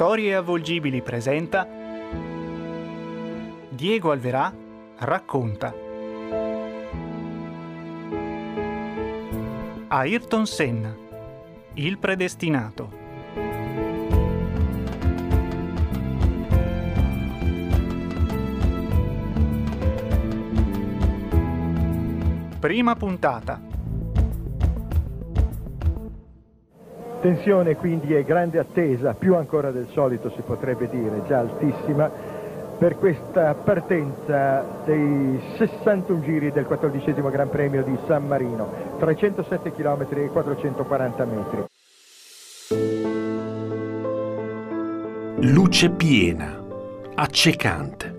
Storie avvolgibili presenta Diego Alverà racconta. Ayrton Senna Il predestinato. Prima puntata Tensione quindi e grande attesa, più ancora del solito si potrebbe dire, già altissima, per questa partenza dei 61 giri del 14 Gran Premio di San Marino, 307 km e 440 metri. Luce piena, accecante.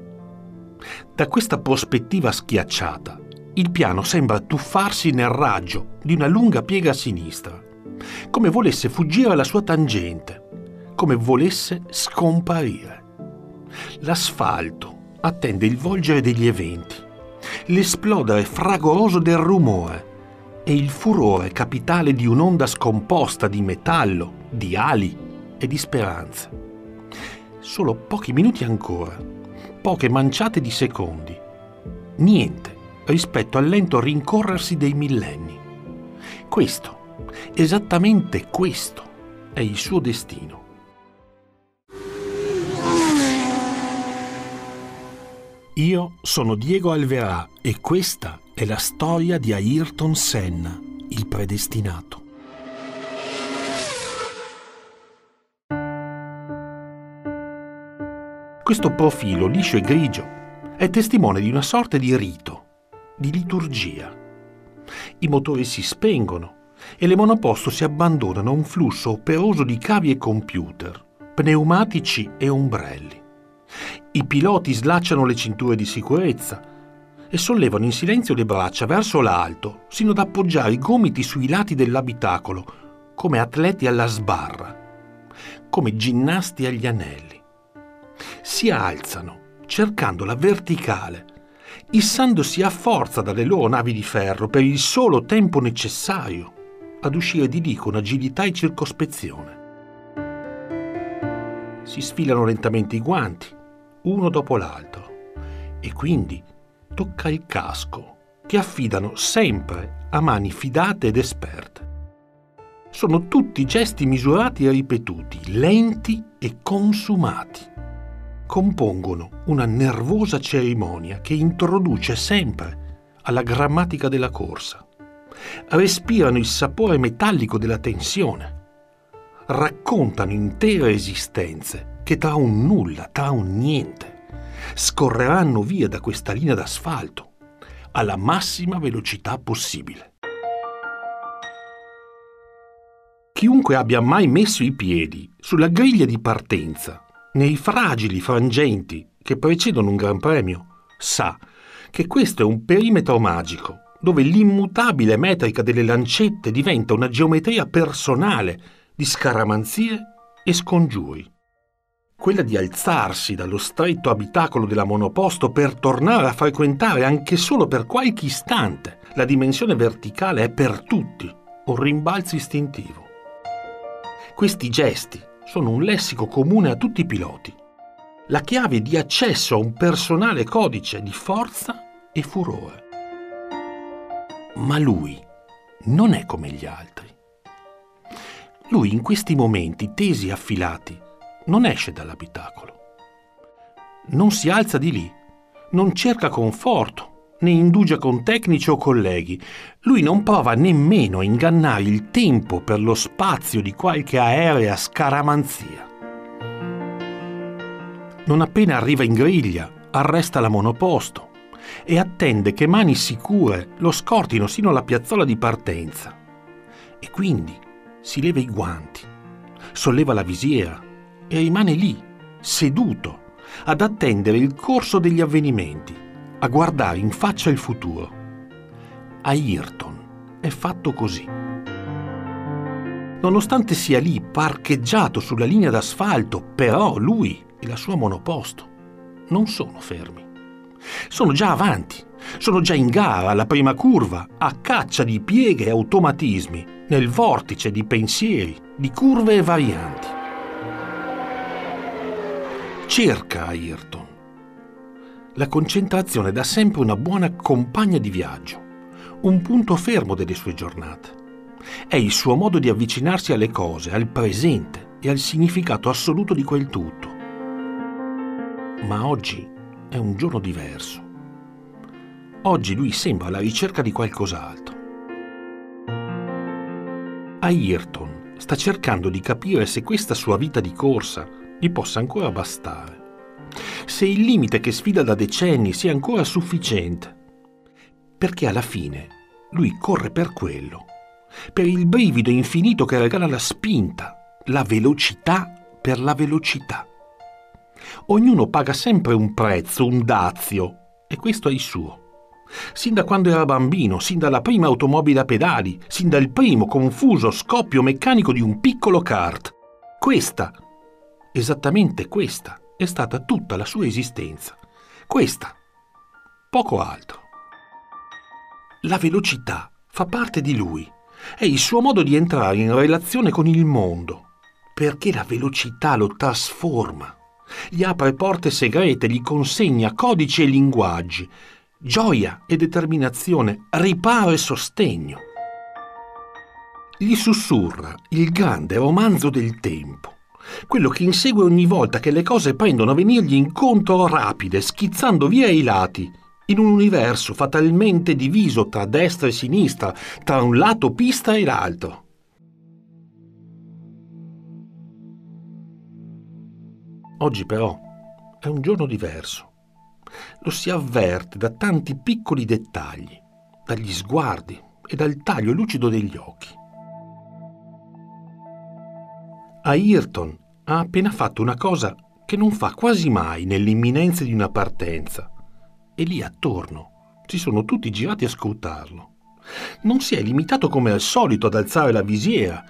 Da questa prospettiva schiacciata, il piano sembra tuffarsi nel raggio di una lunga piega a sinistra come volesse fuggire alla sua tangente, come volesse scomparire. L'asfalto attende il volgere degli eventi, l'esplodere fragoroso del rumore e il furore capitale di un'onda scomposta di metallo, di ali e di speranze. Solo pochi minuti ancora, poche manciate di secondi, niente rispetto al lento rincorrersi dei millenni. Questo Esattamente questo è il suo destino. Io sono Diego Alverà e questa è la storia di Ayrton Senna, il predestinato. Questo profilo liscio e grigio è testimone di una sorta di rito, di liturgia. I motori si spengono e le monoposto si abbandonano a un flusso operoso di cavi e computer, pneumatici e ombrelli. I piloti slacciano le cinture di sicurezza e sollevano in silenzio le braccia verso l'alto, sino ad appoggiare i gomiti sui lati dell'abitacolo, come atleti alla sbarra, come ginnasti agli anelli. Si alzano, cercando la verticale, issandosi a forza dalle loro navi di ferro per il solo tempo necessario ad uscire di lì con agilità e circospezione. Si sfilano lentamente i guanti, uno dopo l'altro, e quindi tocca il casco, che affidano sempre a mani fidate ed esperte. Sono tutti gesti misurati e ripetuti, lenti e consumati. Compongono una nervosa cerimonia che introduce sempre alla grammatica della corsa respirano il sapore metallico della tensione, raccontano intere esistenze che tra un nulla, tra un niente, scorreranno via da questa linea d'asfalto alla massima velocità possibile. Chiunque abbia mai messo i piedi sulla griglia di partenza, nei fragili frangenti che precedono un Gran Premio, sa che questo è un perimetro magico dove l'immutabile metrica delle lancette diventa una geometria personale di scaramanzie e scongiuri. Quella di alzarsi dallo stretto abitacolo della monoposto per tornare a frequentare anche solo per qualche istante la dimensione verticale è per tutti un rimbalzo istintivo. Questi gesti sono un lessico comune a tutti i piloti, la chiave di accesso a un personale codice di forza e furore. Ma lui non è come gli altri. Lui in questi momenti tesi e affilati non esce dall'abitacolo. Non si alza di lì, non cerca conforto, né indugia con tecnici o colleghi. Lui non prova nemmeno a ingannare il tempo per lo spazio di qualche aerea scaramanzia. Non appena arriva in griglia, arresta la monoposto, e attende che mani sicure lo scortino sino alla piazzola di partenza. E quindi si leva i guanti, solleva la visiera e rimane lì, seduto, ad attendere il corso degli avvenimenti, a guardare in faccia il futuro. Ayrton è fatto così. Nonostante sia lì parcheggiato sulla linea d'asfalto, però lui e la sua monoposto non sono fermi. Sono già avanti, sono già in gara alla prima curva, a caccia di pieghe e automatismi, nel vortice di pensieri, di curve e varianti. cerca Ayrton. La concentrazione è da sempre una buona compagna di viaggio, un punto fermo delle sue giornate. È il suo modo di avvicinarsi alle cose, al presente e al significato assoluto di quel tutto. Ma oggi è un giorno diverso. Oggi lui sembra alla ricerca di qualcos'altro. Ayrton sta cercando di capire se questa sua vita di corsa gli possa ancora bastare, se il limite che sfida da decenni sia ancora sufficiente, perché alla fine lui corre per quello, per il brivido infinito che regala la spinta, la velocità per la velocità. Ognuno paga sempre un prezzo, un dazio, e questo è il suo. Sin da quando era bambino, sin dalla prima automobile a pedali, sin dal primo confuso scoppio meccanico di un piccolo kart. Questa, esattamente questa, è stata tutta la sua esistenza. Questa, poco altro. La velocità fa parte di lui, è il suo modo di entrare in relazione con il mondo, perché la velocità lo trasforma gli apre porte segrete, gli consegna codici e linguaggi, gioia e determinazione, riparo e sostegno. Gli sussurra il grande romanzo del tempo, quello che insegue ogni volta che le cose prendono a venirgli incontro rapide, schizzando via i lati, in un universo fatalmente diviso tra destra e sinistra, tra un lato pista e l'altro. Oggi però è un giorno diverso. Lo si avverte da tanti piccoli dettagli, dagli sguardi e dal taglio lucido degli occhi. Ayrton ha appena fatto una cosa che non fa quasi mai nell'imminenza di una partenza e lì attorno ci sono tutti girati a scrutarlo. Non si è limitato come al solito ad alzare la visiera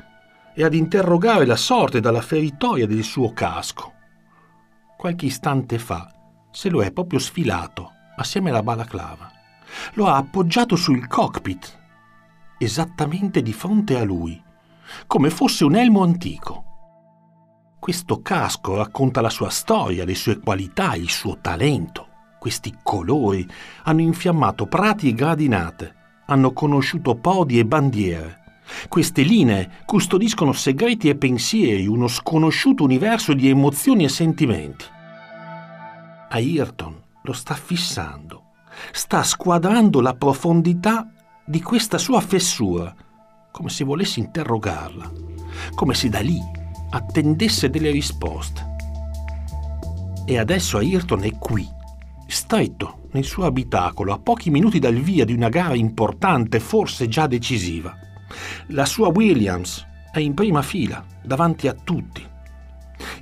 e ad interrogare la sorte dalla feritoia del suo casco qualche istante fa se lo è proprio sfilato assieme alla balaclava. Lo ha appoggiato sul cockpit, esattamente di fronte a lui, come fosse un elmo antico. Questo casco racconta la sua storia, le sue qualità, il suo talento. Questi colori hanno infiammato prati e gradinate, hanno conosciuto podi e bandiere. Queste linee custodiscono segreti e pensieri, uno sconosciuto universo di emozioni e sentimenti. Ayrton lo sta fissando, sta squadrando la profondità di questa sua fessura, come se volesse interrogarla, come se da lì attendesse delle risposte. E adesso Ayrton è qui, stretto nel suo abitacolo, a pochi minuti dal via di una gara importante, forse già decisiva. La sua Williams è in prima fila, davanti a tutti.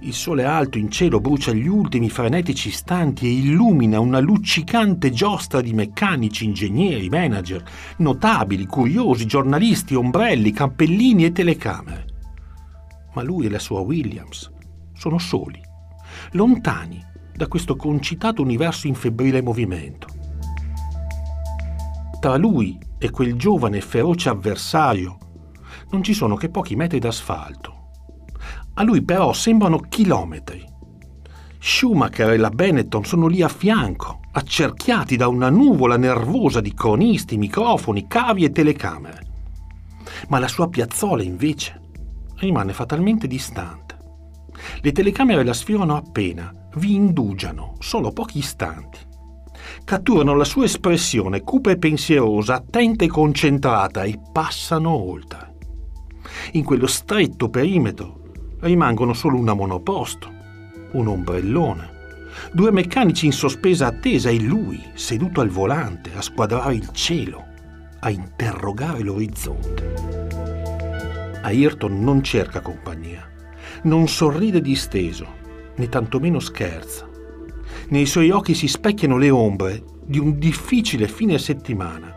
Il sole alto in cielo brucia gli ultimi frenetici istanti e illumina una luccicante giostra di meccanici, ingegneri, manager, notabili, curiosi, giornalisti, ombrelli, cappellini e telecamere. Ma lui e la sua Williams sono soli, lontani da questo concitato universo in febbrile movimento. Tra lui e quel giovane feroce avversario non ci sono che pochi metri d'asfalto. A lui però sembrano chilometri. Schumacher e la Benetton sono lì a fianco, accerchiati da una nuvola nervosa di cronisti, microfoni, cavi e telecamere. Ma la sua piazzola, invece, rimane fatalmente distante. Le telecamere la sfiorano appena, vi indugiano solo pochi istanti catturano la sua espressione cupa e pensierosa, attenta e concentrata e passano oltre. In quello stretto perimetro rimangono solo una monoposto, un ombrellone, due meccanici in sospesa attesa e lui seduto al volante a squadrare il cielo, a interrogare l'orizzonte. Ayrton non cerca compagnia, non sorride disteso, né tantomeno scherza nei suoi occhi si specchiano le ombre di un difficile fine settimana,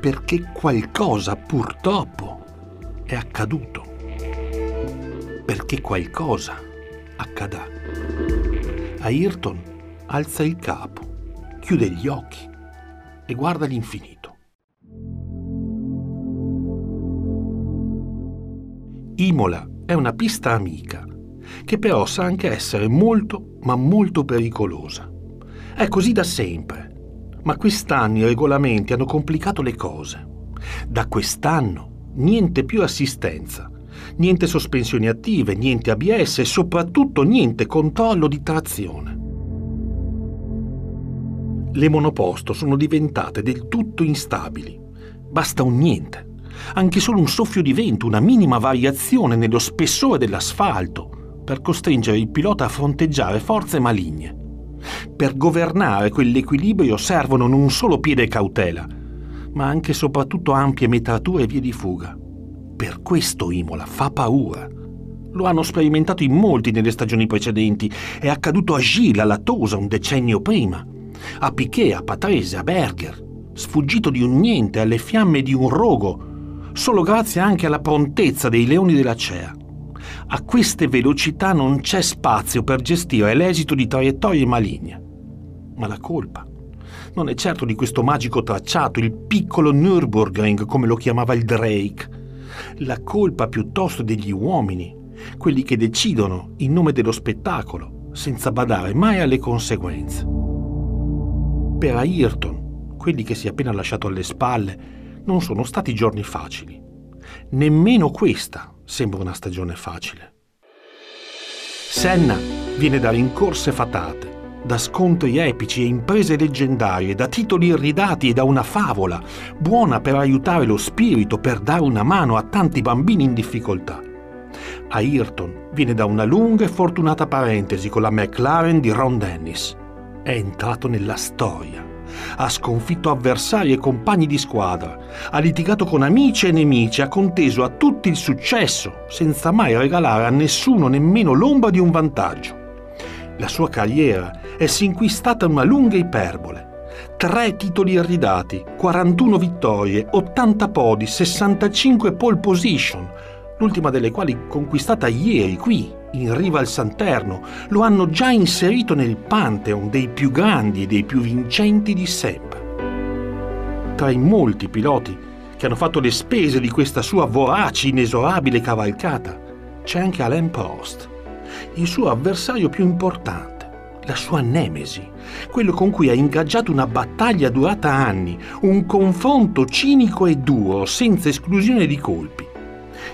perché qualcosa purtroppo è accaduto, perché qualcosa accadrà. Ayrton alza il capo, chiude gli occhi e guarda l'infinito. Imola è una pista amica che però sa anche essere molto, ma molto pericolosa. È così da sempre, ma quest'anno i regolamenti hanno complicato le cose. Da quest'anno niente più assistenza, niente sospensioni attive, niente ABS e soprattutto niente controllo di trazione. Le monoposto sono diventate del tutto instabili. Basta un niente, anche solo un soffio di vento, una minima variazione nello spessore dell'asfalto per costringere il pilota a fronteggiare forze maligne. Per governare quell'equilibrio servono non solo piede e cautela, ma anche e soprattutto ampie metrature e vie di fuga. Per questo Imola fa paura. Lo hanno sperimentato in molti nelle stagioni precedenti. È accaduto a Gilles, a Latosa, un decennio prima. A Piquet, a Patrese, a Berger. Sfuggito di un niente alle fiamme di un rogo, solo grazie anche alla prontezza dei leoni della CEA. A queste velocità non c'è spazio per gestire l'esito di traiettorie maligne. Ma la colpa non è certo di questo magico tracciato, il piccolo Nürburgring come lo chiamava il Drake. La colpa piuttosto degli uomini, quelli che decidono in nome dello spettacolo, senza badare mai alle conseguenze. Per Ayrton, quelli che si è appena lasciato alle spalle, non sono stati giorni facili. Nemmeno questa sembra una stagione facile. Senna viene da rincorse fatate, da scontri epici e imprese leggendarie, da titoli irridati e da una favola, buona per aiutare lo spirito, per dare una mano a tanti bambini in difficoltà. Ayrton viene da una lunga e fortunata parentesi con la McLaren di Ron Dennis. È entrato nella storia ha sconfitto avversari e compagni di squadra, ha litigato con amici e nemici, ha conteso a tutti il successo, senza mai regalare a nessuno nemmeno l'ombra di un vantaggio. La sua carriera è sinquistata una lunga iperbole. Tre titoli irridati, 41 vittorie, 80 podi, 65 pole position, l'ultima delle quali conquistata ieri qui in riva al Santerno, lo hanno già inserito nel pantheon dei più grandi e dei più vincenti di sempre. Tra i molti piloti che hanno fatto le spese di questa sua vorace, inesorabile cavalcata, c'è anche Alain Prost, il suo avversario più importante, la sua nemesi, quello con cui ha ingaggiato una battaglia durata anni, un confronto cinico e duro, senza esclusione di colpi.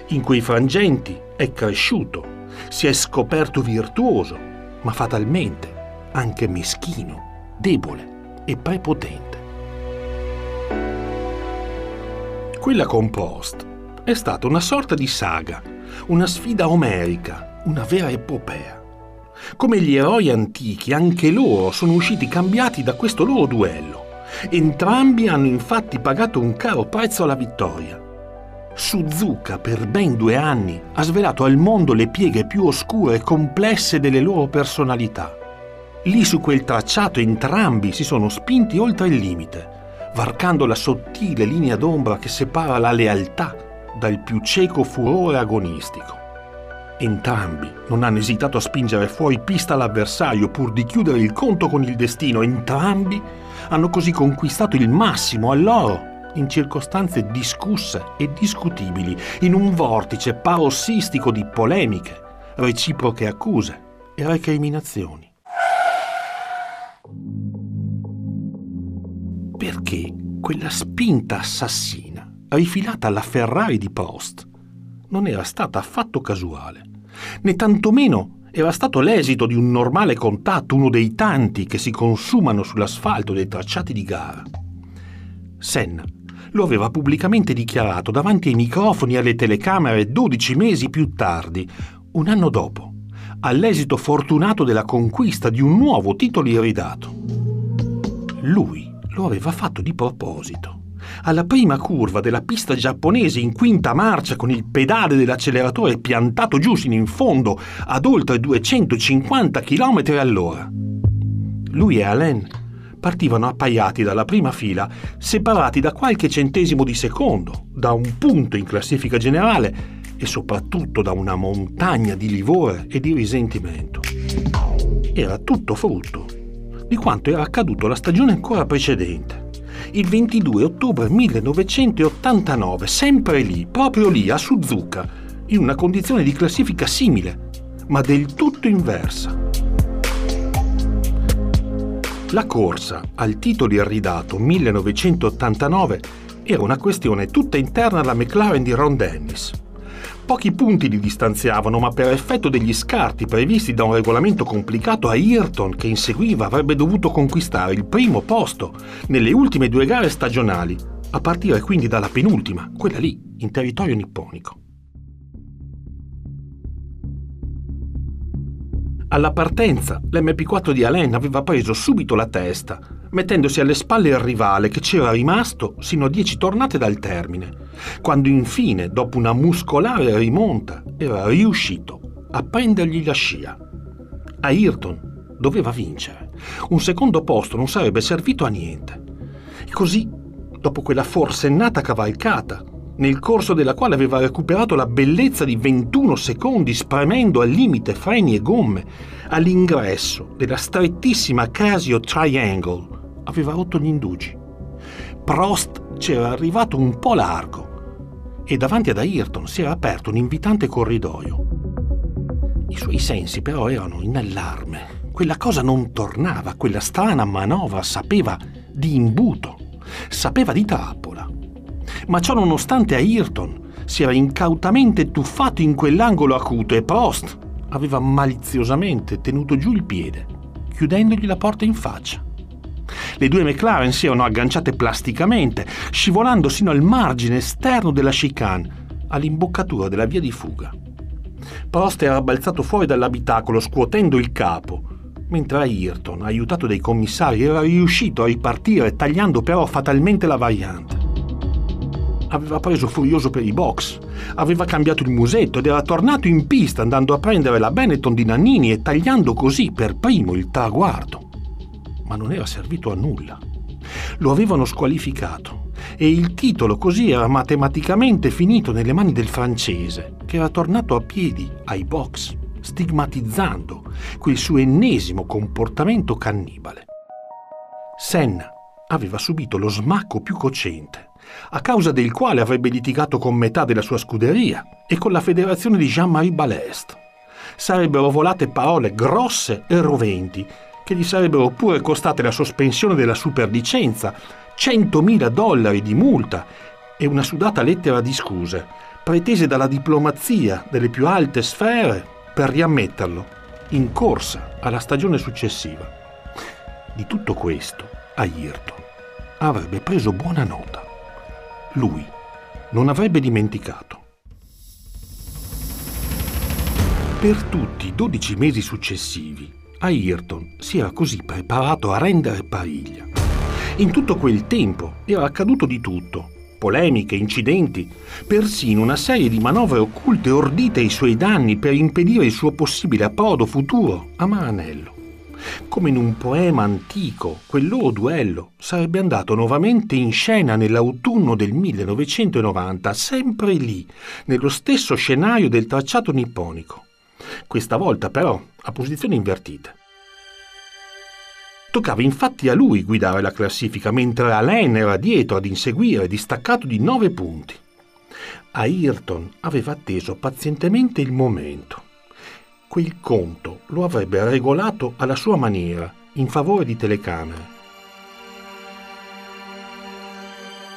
In quei frangenti è cresciuto si è scoperto virtuoso, ma fatalmente anche meschino, debole e prepotente. Quella con Post è stata una sorta di saga, una sfida omerica, una vera epopea. Come gli eroi antichi, anche loro sono usciti cambiati da questo loro duello. Entrambi hanno infatti pagato un caro prezzo alla vittoria Suzuka per ben due anni ha svelato al mondo le pieghe più oscure e complesse delle loro personalità. Lì su quel tracciato entrambi si sono spinti oltre il limite, varcando la sottile linea d'ombra che separa la lealtà dal più cieco furore agonistico. Entrambi non hanno esitato a spingere fuori pista l'avversario pur di chiudere il conto con il destino. Entrambi hanno così conquistato il massimo a loro in circostanze discusse e discutibili, in un vortice parossistico di polemiche, reciproche accuse e recriminazioni. Perché quella spinta assassina, rifilata alla Ferrari di Prost, non era stata affatto casuale, né tantomeno era stato l'esito di un normale contatto, uno dei tanti che si consumano sull'asfalto dei tracciati di gara. Senna lo aveva pubblicamente dichiarato davanti ai microfoni e alle telecamere 12 mesi più tardi, un anno dopo, all'esito fortunato della conquista di un nuovo titolo iridato. Lui lo aveva fatto di proposito. Alla prima curva della pista giapponese in quinta marcia con il pedale dell'acceleratore piantato giù sino in fondo ad oltre 250 km all'ora. Lui e Alain partivano appaiati dalla prima fila, separati da qualche centesimo di secondo, da un punto in classifica generale e soprattutto da una montagna di livore e di risentimento. Era tutto frutto di quanto era accaduto la stagione ancora precedente. Il 22 ottobre 1989, sempre lì, proprio lì, a Suzuka, in una condizione di classifica simile, ma del tutto inversa. La corsa, al titolo irridato 1989, era una questione tutta interna alla McLaren di Ron Dennis. Pochi punti li distanziavano, ma per effetto degli scarti previsti da un regolamento complicato, Ayrton, che inseguiva, avrebbe dovuto conquistare il primo posto nelle ultime due gare stagionali, a partire quindi dalla penultima, quella lì, in territorio nipponico. Alla partenza, l'MP4 di Alain aveva preso subito la testa, mettendosi alle spalle il rivale che c'era rimasto sino a dieci tornate dal termine, quando infine, dopo una muscolare rimonta, era riuscito a prendergli la scia. Ayrton doveva vincere. Un secondo posto non sarebbe servito a niente. E così, dopo quella forsennata cavalcata, nel corso della quale aveva recuperato la bellezza di 21 secondi spremendo al limite freni e gomme, all'ingresso della strettissima Casio Triangle aveva rotto gli indugi. Prost c'era arrivato un po' largo e davanti ad Ayrton si era aperto un invitante corridoio. I suoi sensi però erano in allarme. Quella cosa non tornava, quella strana manovra sapeva di imbuto, sapeva di trappola ma ciò nonostante Ayrton si era incautamente tuffato in quell'angolo acuto e Prost aveva maliziosamente tenuto giù il piede, chiudendogli la porta in faccia. Le due McLaren si erano agganciate plasticamente, scivolando sino al margine esterno della chicane, all'imboccatura della via di fuga. Prost era balzato fuori dall'abitacolo scuotendo il capo, mentre Ayrton, aiutato dai commissari, era riuscito a ripartire tagliando però fatalmente la variante aveva preso furioso per i box, aveva cambiato il musetto ed era tornato in pista andando a prendere la Benetton di Nannini e tagliando così per primo il traguardo. Ma non era servito a nulla. Lo avevano squalificato e il titolo così era matematicamente finito nelle mani del francese, che era tornato a piedi ai box, stigmatizzando quel suo ennesimo comportamento cannibale. Senna aveva subito lo smacco più cocente a causa del quale avrebbe litigato con metà della sua scuderia e con la federazione di Jean-Marie Balest. Sarebbero volate parole grosse e roventi che gli sarebbero pure costate la sospensione della superlicenza, 100.000 dollari di multa e una sudata lettera di scuse, pretese dalla diplomazia delle più alte sfere per riammetterlo in corsa alla stagione successiva. Di tutto questo, Ayrton avrebbe preso buona nota lui non avrebbe dimenticato. Per tutti i dodici mesi successivi, Ayrton si era così preparato a rendere pariglia. In tutto quel tempo era accaduto di tutto, polemiche, incidenti, persino una serie di manovre occulte ordite ai suoi danni per impedire il suo possibile approdo futuro a Maranello. Come in un poema antico, quel loro duello sarebbe andato nuovamente in scena nell'autunno del 1990, sempre lì, nello stesso scenario del tracciato nipponico. Questa volta però a posizioni invertite. Toccava infatti a lui guidare la classifica, mentre Alain era dietro ad inseguire distaccato di nove punti. Ayrton aveva atteso pazientemente il momento quel conto lo avrebbe regolato alla sua maniera, in favore di telecamere.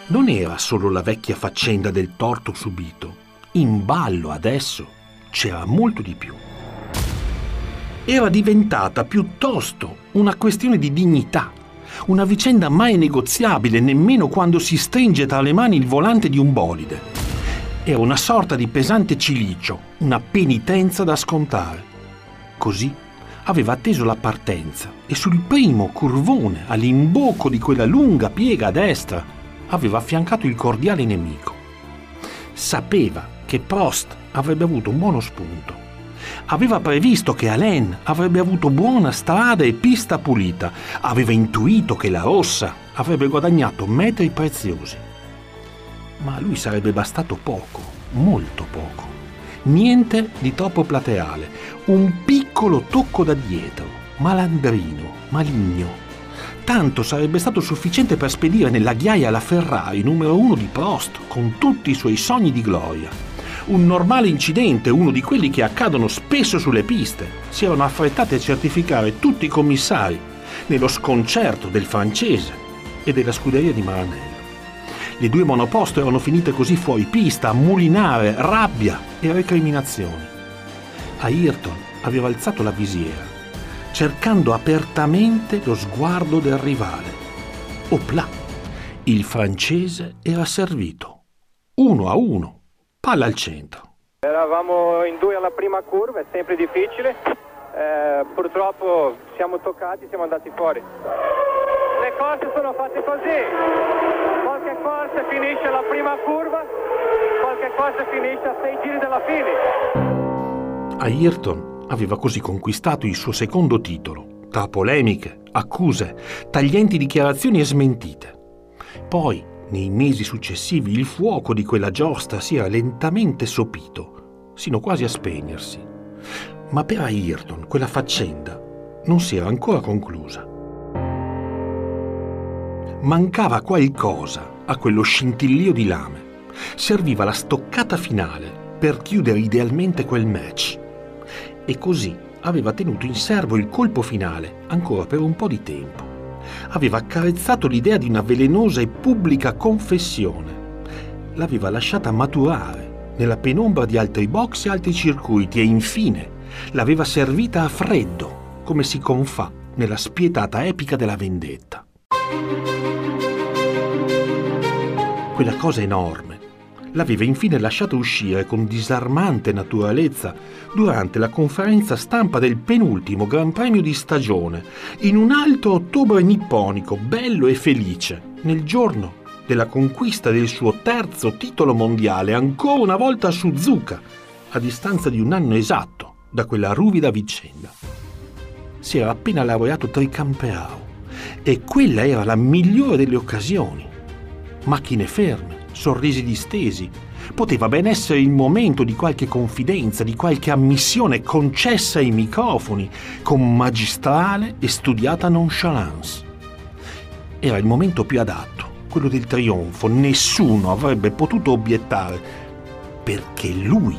Non era solo la vecchia faccenda del torto subito, in ballo adesso c'era molto di più. Era diventata piuttosto una questione di dignità, una vicenda mai negoziabile nemmeno quando si stringe tra le mani il volante di un bolide era una sorta di pesante cilicio, una penitenza da scontare. Così aveva atteso la partenza e sul primo curvone all'imbocco di quella lunga piega a destra aveva affiancato il cordiale nemico. Sapeva che Prost avrebbe avuto un buono spunto. Aveva previsto che Alain avrebbe avuto buona strada e pista pulita. Aveva intuito che la rossa avrebbe guadagnato metri preziosi ma a lui sarebbe bastato poco, molto poco. Niente di troppo plateale, un piccolo tocco da dietro, malandrino, maligno. Tanto sarebbe stato sufficiente per spedire nella ghiaia la Ferrari numero uno di Prost, con tutti i suoi sogni di gloria. Un normale incidente, uno di quelli che accadono spesso sulle piste. Si erano affrettati a certificare tutti i commissari nello sconcerto del francese e della scuderia di Maranello. Le due monoposto erano finite così fuori pista mulinare rabbia e recriminazioni. Ayrton aveva alzato la visiera, cercando apertamente lo sguardo del rivale. Opla! Il francese era servito. Uno a uno, palla al centro. Eravamo in due alla prima curva, è sempre difficile. Eh, purtroppo siamo toccati, siamo andati fuori. Le corse sono fatte così. Qualche corsa finisce alla prima curva, qualche corsa finisce a sei giri dalla fine. Ayrton aveva così conquistato il suo secondo titolo, tra polemiche, accuse, taglienti dichiarazioni e smentite. Poi, nei mesi successivi, il fuoco di quella giostra si era lentamente sopito, sino quasi a spegnersi. Ma per Ayrton quella faccenda non si era ancora conclusa. Mancava qualcosa a quello scintillio di lame. Serviva la stoccata finale per chiudere idealmente quel match. E così aveva tenuto in serbo il colpo finale ancora per un po' di tempo. Aveva accarezzato l'idea di una velenosa e pubblica confessione. L'aveva lasciata maturare nella penombra di altri box e altri circuiti e infine l'aveva servita a freddo, come si confà nella spietata epica della vendetta. Quella cosa enorme l'aveva infine lasciato uscire con disarmante naturalezza durante la conferenza stampa del penultimo Gran Premio di stagione, in un alto ottobre nipponico, bello e felice, nel giorno della conquista del suo terzo titolo mondiale, ancora una volta a Suzuka, a distanza di un anno esatto da quella ruvida vicenda. Si era appena laureato tricampeao e quella era la migliore delle occasioni. Macchine ferme, sorrisi distesi. Poteva ben essere il momento di qualche confidenza, di qualche ammissione concessa ai microfoni, con magistrale e studiata nonchalance. Era il momento più adatto, quello del trionfo. Nessuno avrebbe potuto obiettare, perché lui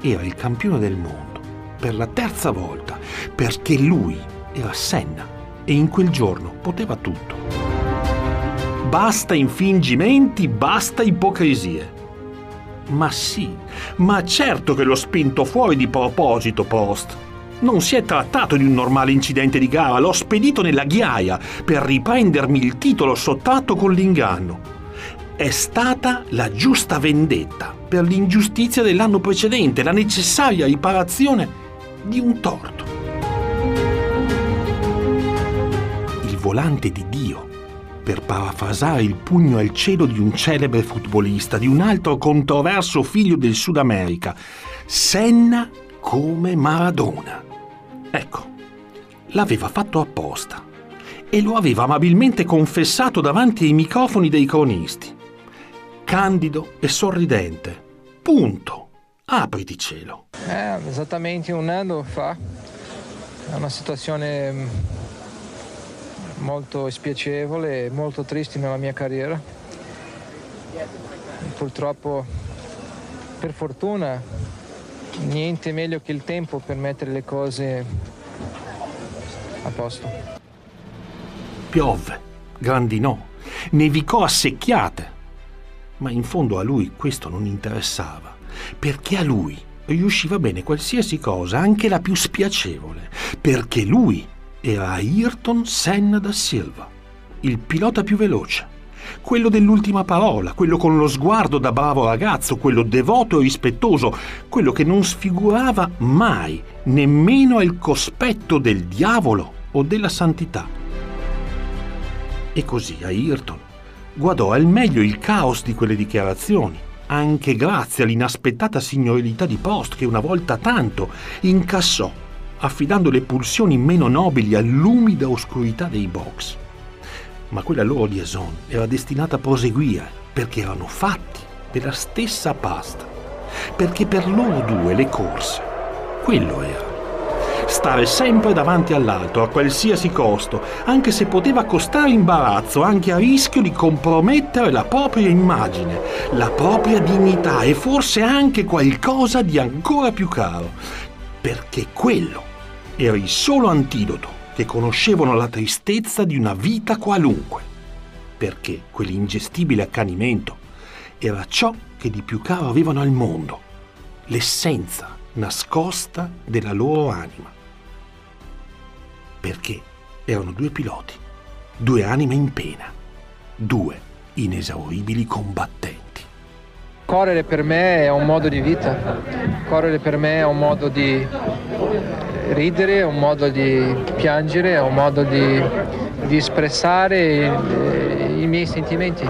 era il campione del mondo, per la terza volta, perché lui era Senna e in quel giorno poteva tutto. Basta infingimenti, basta ipocrisie. Ma sì, ma certo che l'ho spinto fuori di proposito, Prost. Non si è trattato di un normale incidente di gara, l'ho spedito nella ghiaia per riprendermi il titolo sottratto con l'inganno. È stata la giusta vendetta per l'ingiustizia dell'anno precedente, la necessaria riparazione di un torto. Il volante di Dio per parafrasare il pugno al cielo di un celebre futbolista, di un altro controverso figlio del Sud America, Senna come Maradona. Ecco, l'aveva fatto apposta e lo aveva amabilmente confessato davanti ai microfoni dei cronisti. Candido e sorridente. Punto. Apriti cielo. Eh, esattamente un anno fa. È una situazione molto spiacevole e molto triste nella mia carriera. Purtroppo, per fortuna, niente meglio che il tempo per mettere le cose a posto. Piovve, grandinò, nevicò a secchiate, ma in fondo a lui questo non interessava, perché a lui riusciva bene qualsiasi cosa, anche la più spiacevole, perché lui era Ayrton Senna da Silva, il pilota più veloce, quello dell'ultima parola, quello con lo sguardo da bravo ragazzo, quello devoto e rispettoso, quello che non sfigurava mai nemmeno al cospetto del diavolo o della santità. E così Ayrton guardò al meglio il caos di quelle dichiarazioni, anche grazie all'inaspettata signorilità di Post che una volta tanto incassò affidando le pulsioni meno nobili all'umida oscurità dei box. Ma quella loro liaison era destinata a proseguire perché erano fatti della stessa pasta, perché per loro due le corse, quello era. stare sempre davanti all'altro a qualsiasi costo, anche se poteva costare imbarazzo, anche a rischio di compromettere la propria immagine, la propria dignità e forse anche qualcosa di ancora più caro, perché quello era il solo antidoto che conoscevano la tristezza di una vita qualunque, perché quell'ingestibile accanimento era ciò che di più caro avevano al mondo, l'essenza nascosta della loro anima. Perché erano due piloti, due anime in pena, due inesauribili combattenti. Correre per me è un modo di vita, correre per me è un modo di ridere, è un modo di piangere, è un modo di, di espressare i, i miei sentimenti.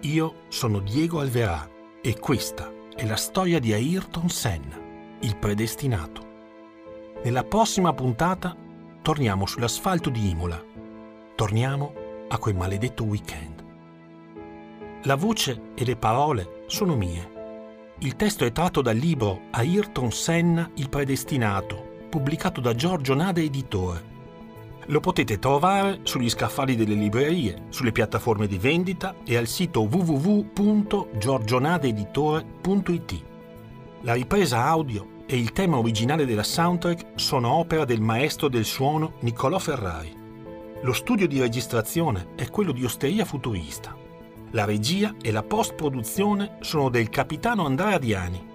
Io sono Diego Alverà e questa è la storia di Ayrton Senna, il predestinato. Nella prossima puntata torniamo sull'asfalto di Imola. Torniamo a quel maledetto weekend. La voce e le parole sono mie. Il testo è tratto dal libro Ayrton Senna, il predestinato, pubblicato da Giorgio Nada Editore lo potete trovare sugli scaffali delle librerie, sulle piattaforme di vendita e al sito www.giorgionadeeditore.it. La ripresa audio e il tema originale della soundtrack sono opera del maestro del suono Niccolò Ferrari. Lo studio di registrazione è quello di Osteria Futurista. La regia e la post-produzione sono del capitano Andrea Diani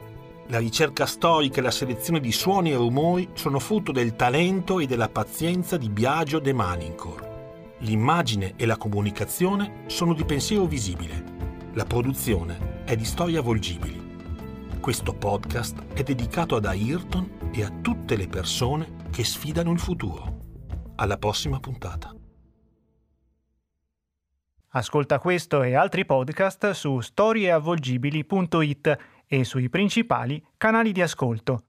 la ricerca storica e la selezione di suoni e rumori sono frutto del talento e della pazienza di Biagio De Manincor. L'immagine e la comunicazione sono di pensiero visibile. La produzione è di storia volgibili. Questo podcast è dedicato ad Ayrton e a tutte le persone che sfidano il futuro. Alla prossima puntata. Ascolta questo e altri podcast su storieavvolgibili.it e sui principali canali di ascolto.